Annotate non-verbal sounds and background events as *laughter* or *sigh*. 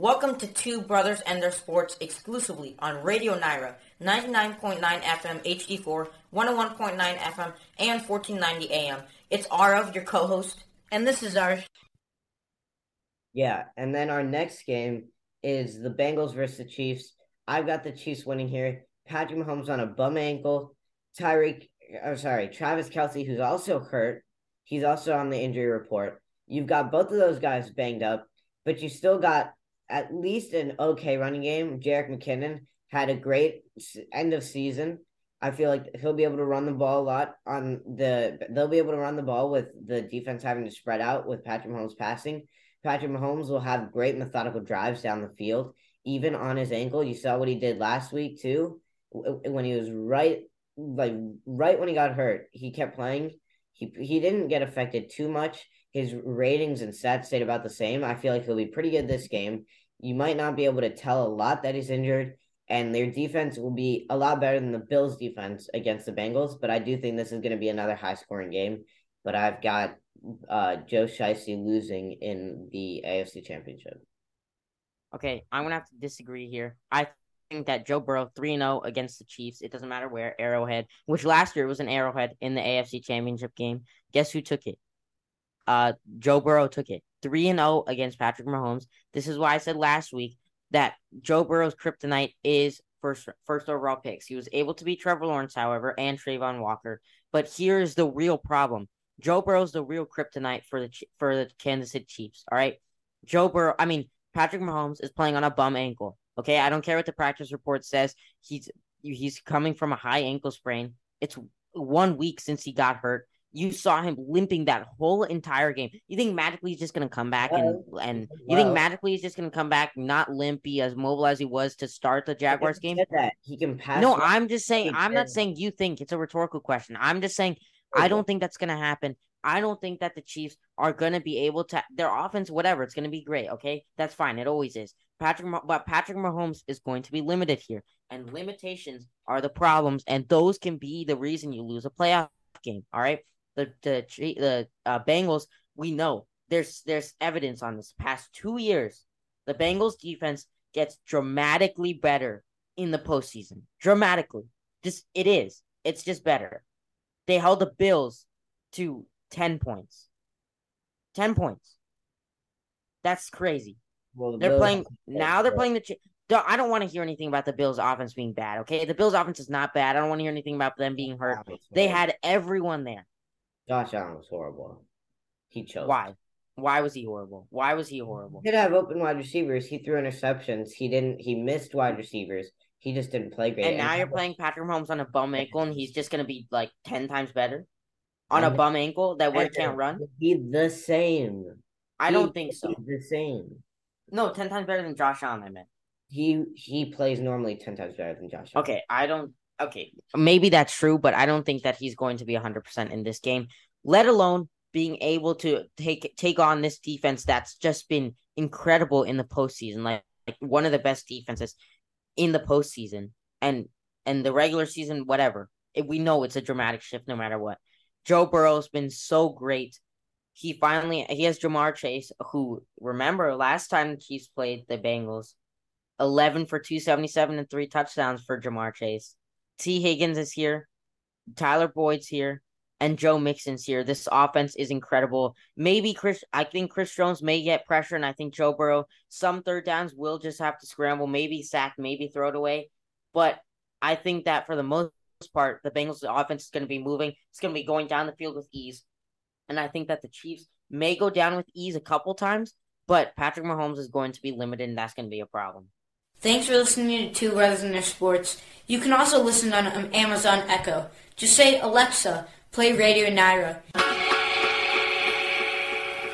Welcome to Two Brothers and Their Sports exclusively on Radio Nyra, 99.9 FM HD4, 101.9 FM, and 1490 AM. It's Aarav, your co-host, and this is our... Yeah, and then our next game is the Bengals versus the Chiefs. I've got the Chiefs winning here. Patrick Mahomes on a bum ankle. Tyreek, oh sorry, Travis Kelce, who's also hurt. He's also on the injury report. You've got both of those guys banged up, but you still got at least an okay running game. Jerick McKinnon had a great end of season. I feel like he'll be able to run the ball a lot on the. They'll be able to run the ball with the defense having to spread out with Patrick Mahomes passing. Patrick Mahomes will have great methodical drives down the field, even on his ankle. You saw what he did last week too, when he was right, like right when he got hurt. He kept playing. He he didn't get affected too much. His ratings and stats stayed about the same. I feel like he'll be pretty good this game. You might not be able to tell a lot that he's injured, and their defense will be a lot better than the Bills' defense against the Bengals. But I do think this is going to be another high scoring game. But I've got uh, Joe Shiesty losing in the AFC Championship. Okay, I'm gonna have to disagree here. I think that Joe Burrow three and zero oh against the Chiefs. It doesn't matter where Arrowhead, which last year was an Arrowhead in the AFC Championship game. Guess who took it? Uh, Joe Burrow took it three and zero oh against Patrick Mahomes. This is why I said last week that Joe Burrow's kryptonite is first first overall picks. He was able to beat Trevor Lawrence, however, and Travon Walker. But here's the real problem: Joe Burrow's the real kryptonite for the for the Kansas City Chiefs. All right, Joe Burrow. I mean, Patrick Mahomes is playing on a bum ankle. Okay, I don't care what the practice report says. He's he's coming from a high ankle sprain. It's one week since he got hurt. You saw him limping that whole entire game. You think magically he's just gonna come back and and you think magically he's just gonna come back not limpy as mobile as he was to start the Jaguars game? That he can pass. No, I'm just saying. I'm not saying you think it's a rhetorical question. I'm just saying I don't think that's gonna happen. I don't think that the Chiefs are going to be able to their offense, whatever. It's going to be great. Okay, that's fine. It always is. Patrick, but Patrick Mahomes is going to be limited here, and limitations are the problems, and those can be the reason you lose a playoff game. All right, the the the uh, Bengals. We know there's there's evidence on this. Past two years, the Bengals defense gets dramatically better in the postseason. Dramatically, just it is. It's just better. They held the Bills to 10 points. 10 points. That's crazy. Well, the they're Bills playing *laughs* now. They're playing the. I don't want to hear anything about the Bills' offense being bad. Okay, the Bills' offense is not bad. I don't want to hear anything about them being hurt. They had everyone there. Josh Allen was horrible. He chose. Why? Why was he horrible? Why was he horrible? He did have open wide receivers. He threw interceptions. He didn't. He missed wide receivers. He just didn't play great. And now you're playing Patrick Mahomes on a bum ankle, and he's just gonna be like ten times better on a bum ankle that where can't run? He the same. I don't think so. the same. No, ten times better than Josh Allen. I meant he he plays normally ten times better than Josh. Allen. Okay, I don't. Okay, maybe that's true, but I don't think that he's going to be hundred percent in this game. Let alone being able to take take on this defense that's just been incredible in the postseason, like, like one of the best defenses in the postseason and and the regular season, whatever. It, we know it's a dramatic shift no matter what. Joe Burrow's been so great. He finally he has Ja'Marr Chase, who remember last time the Chiefs played the Bengals, eleven for two seventy seven and three touchdowns for Ja'Marr Chase. Tee Higgins is here, Tyler Boyd's here, and Joe Mixon's here. This offense is incredible. Maybe Chris, I think Chris Jones may get pressure, and I think Joe Burrow some third downs will just have to scramble, maybe sack, maybe throw it away. But I think that for the most part, the Bengals' offense is going to be moving. It's going to be going down the field with ease. And I think that the Chiefs may go down with ease a couple times, but Patrick Mahomes is going to be limited, and that's going to be a problem. Thanks for listening to Two Brothers in Their Sports. You can also listen on Amazon Echo. Just say, Alexa, play Radio Nyra.